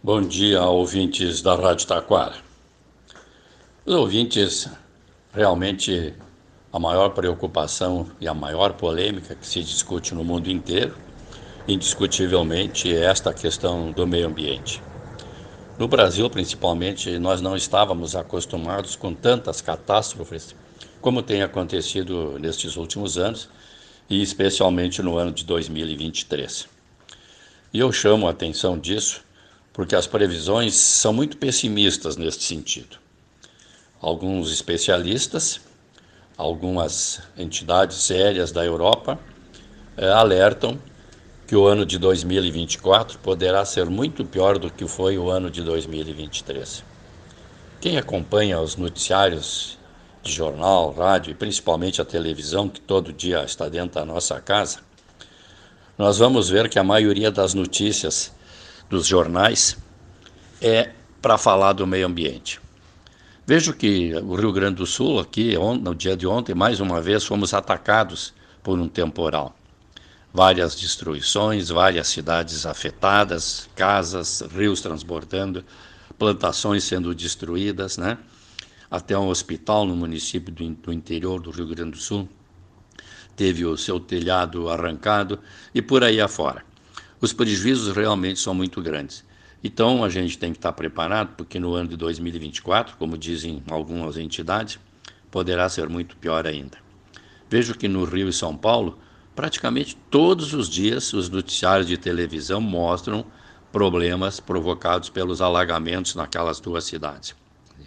Bom dia, ouvintes da Rádio Taquara. Os ouvintes, realmente, a maior preocupação e a maior polêmica que se discute no mundo inteiro, indiscutivelmente, é esta questão do meio ambiente. No Brasil, principalmente, nós não estávamos acostumados com tantas catástrofes como tem acontecido nestes últimos anos e especialmente no ano de 2023. E eu chamo a atenção disso porque as previsões são muito pessimistas neste sentido. Alguns especialistas, algumas entidades sérias da Europa é, alertam que o ano de 2024 poderá ser muito pior do que foi o ano de 2023. Quem acompanha os noticiários de jornal, rádio e principalmente a televisão, que todo dia está dentro da nossa casa, nós vamos ver que a maioria das notícias dos jornais é para falar do meio ambiente. Vejo que o Rio Grande do Sul, aqui, no dia de ontem, mais uma vez fomos atacados por um temporal. Várias destruições, várias cidades afetadas, casas, rios transbordando, plantações sendo destruídas, né? Até um hospital no município do, do interior do Rio Grande do Sul teve o seu telhado arrancado e por aí afora os prejuízos realmente são muito grandes. Então a gente tem que estar preparado, porque no ano de 2024, como dizem algumas entidades, poderá ser muito pior ainda. Vejo que no Rio e São Paulo, praticamente todos os dias os noticiários de televisão mostram problemas provocados pelos alagamentos naquelas duas cidades.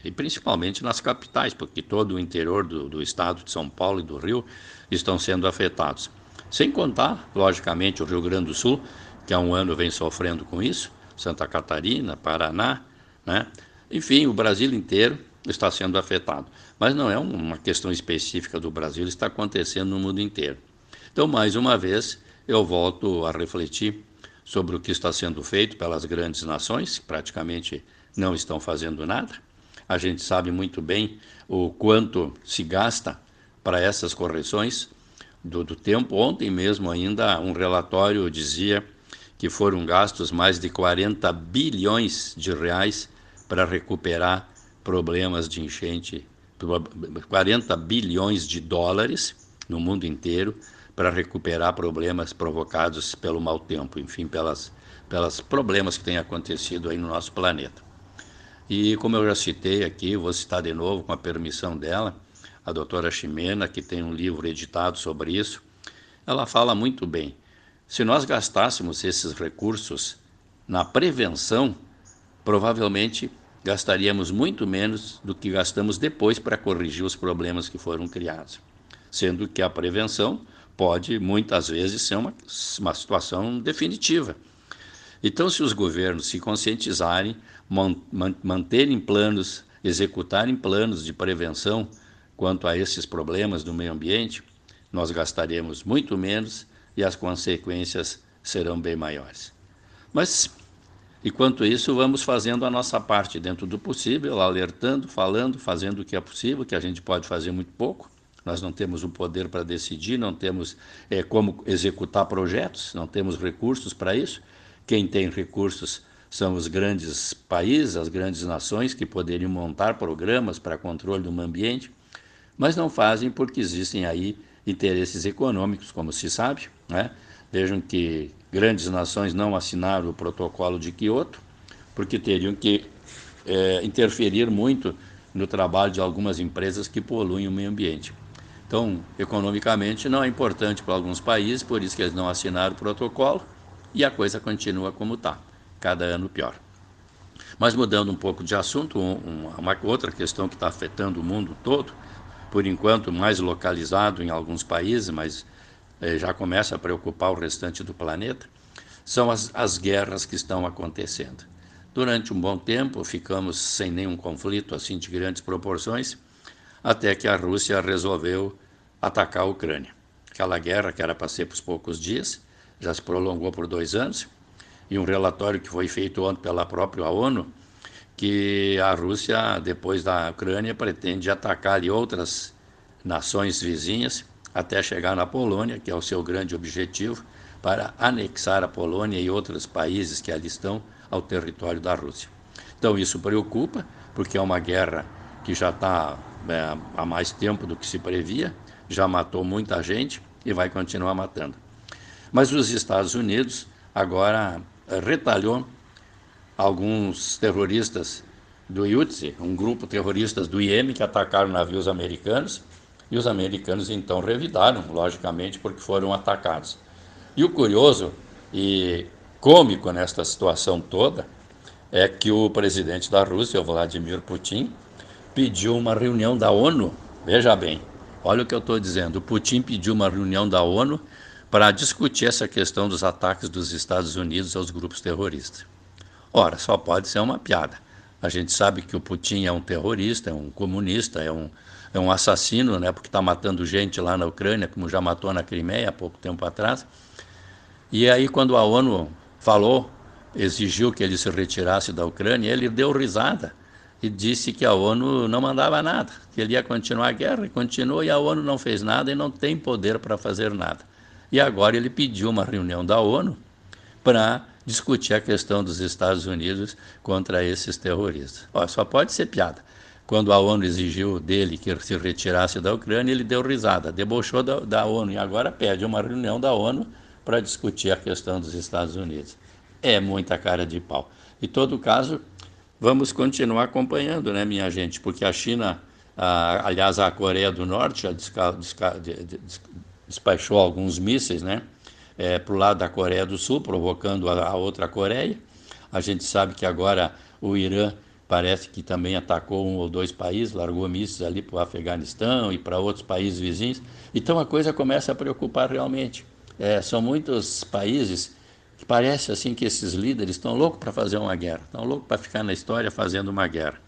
E principalmente nas capitais, porque todo o interior do, do estado de São Paulo e do Rio estão sendo afetados. Sem contar, logicamente, o Rio Grande do Sul, que há um ano vem sofrendo com isso, Santa Catarina, Paraná, né? enfim, o Brasil inteiro está sendo afetado. Mas não é uma questão específica do Brasil, está acontecendo no mundo inteiro. Então, mais uma vez, eu volto a refletir sobre o que está sendo feito pelas grandes nações, que praticamente não estão fazendo nada. A gente sabe muito bem o quanto se gasta para essas correções do, do tempo. Ontem mesmo ainda um relatório dizia que foram gastos mais de 40 bilhões de reais para recuperar problemas de enchente, 40 bilhões de dólares no mundo inteiro para recuperar problemas provocados pelo mau tempo, enfim, pelas pelos problemas que têm acontecido aí no nosso planeta. E como eu já citei aqui, vou citar de novo com a permissão dela, a doutora Ximena, que tem um livro editado sobre isso, ela fala muito bem se nós gastássemos esses recursos na prevenção, provavelmente gastaríamos muito menos do que gastamos depois para corrigir os problemas que foram criados. Sendo que a prevenção pode, muitas vezes, ser uma, uma situação definitiva. Então, se os governos se conscientizarem, man, man, manterem planos, executarem planos de prevenção quanto a esses problemas do meio ambiente, nós gastaremos muito menos e as consequências serão bem maiores. Mas, enquanto isso, vamos fazendo a nossa parte dentro do possível, alertando, falando, fazendo o que é possível, que a gente pode fazer muito pouco. Nós não temos o poder para decidir, não temos é, como executar projetos, não temos recursos para isso. Quem tem recursos são os grandes países, as grandes nações que poderiam montar programas para controle do meio ambiente, mas não fazem porque existem aí interesses econômicos, como se sabe. Né? Vejam que grandes nações não assinaram o protocolo de Quioto, porque teriam que é, interferir muito no trabalho de algumas empresas que poluem o meio ambiente. Então, economicamente, não é importante para alguns países, por isso que eles não assinaram o protocolo e a coisa continua como está, cada ano pior. Mas mudando um pouco de assunto, uma outra questão que está afetando o mundo todo por enquanto mais localizado em alguns países, mas eh, já começa a preocupar o restante do planeta, são as, as guerras que estão acontecendo. Durante um bom tempo ficamos sem nenhum conflito assim de grandes proporções, até que a Rússia resolveu atacar a Ucrânia. Aquela guerra que era para ser por poucos dias, já se prolongou por dois anos, e um relatório que foi feito ontem pela própria ONU que a Rússia, depois da Ucrânia, pretende atacar ali outras nações vizinhas até chegar na Polônia, que é o seu grande objetivo, para anexar a Polônia e outros países que ali estão ao território da Rússia. Então isso preocupa, porque é uma guerra que já está é, há mais tempo do que se previa, já matou muita gente e vai continuar matando. Mas os Estados Unidos agora retalhou alguns terroristas do Houthi, um grupo terroristas do Iêmen que atacaram navios americanos, e os americanos então revidaram, logicamente, porque foram atacados. E o curioso e cômico nesta situação toda é que o presidente da Rússia, Vladimir Putin, pediu uma reunião da ONU. Veja bem, olha o que eu estou dizendo. O Putin pediu uma reunião da ONU para discutir essa questão dos ataques dos Estados Unidos aos grupos terroristas. Ora, só pode ser uma piada. A gente sabe que o Putin é um terrorista, é um comunista, é um, é um assassino, né, porque está matando gente lá na Ucrânia, como já matou na Crimeia há pouco tempo atrás. E aí, quando a ONU falou, exigiu que ele se retirasse da Ucrânia, ele deu risada e disse que a ONU não mandava nada, que ele ia continuar a guerra, e continuou, e a ONU não fez nada e não tem poder para fazer nada. E agora ele pediu uma reunião da ONU para discutir a questão dos Estados Unidos contra esses terroristas. Ó, só pode ser piada. Quando a ONU exigiu dele que se retirasse da Ucrânia, ele deu risada, debochou da, da ONU e agora pede uma reunião da ONU para discutir a questão dos Estados Unidos. É muita cara de pau. Em todo caso, vamos continuar acompanhando, né, minha gente? Porque a China, a, aliás, a Coreia do Norte já desca, desca, despachou alguns mísseis, né? É, para o lado da Coreia do Sul, provocando a, a outra Coreia. A gente sabe que agora o Irã parece que também atacou um ou dois países, largou mísseis ali para o Afeganistão e para outros países vizinhos. Então a coisa começa a preocupar realmente. É, são muitos países que parece assim que esses líderes estão loucos para fazer uma guerra, estão loucos para ficar na história fazendo uma guerra.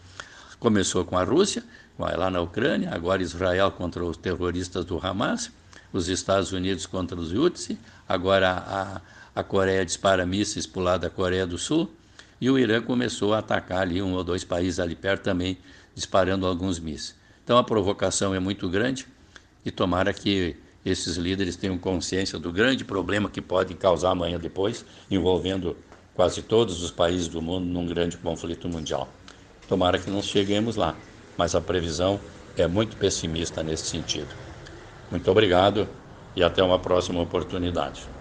Começou com a Rússia, lá na Ucrânia, agora Israel contra os terroristas do Hamas, os Estados Unidos contra os Houthis, agora a, a Coreia dispara mísseis para o lado da Coreia do Sul, e o Irã começou a atacar ali um ou dois países ali perto também, disparando alguns mísseis. Então a provocação é muito grande e tomara que esses líderes tenham consciência do grande problema que pode causar amanhã depois, envolvendo quase todos os países do mundo num grande conflito mundial. Tomara que não cheguemos lá, mas a previsão é muito pessimista nesse sentido. Muito obrigado e até uma próxima oportunidade.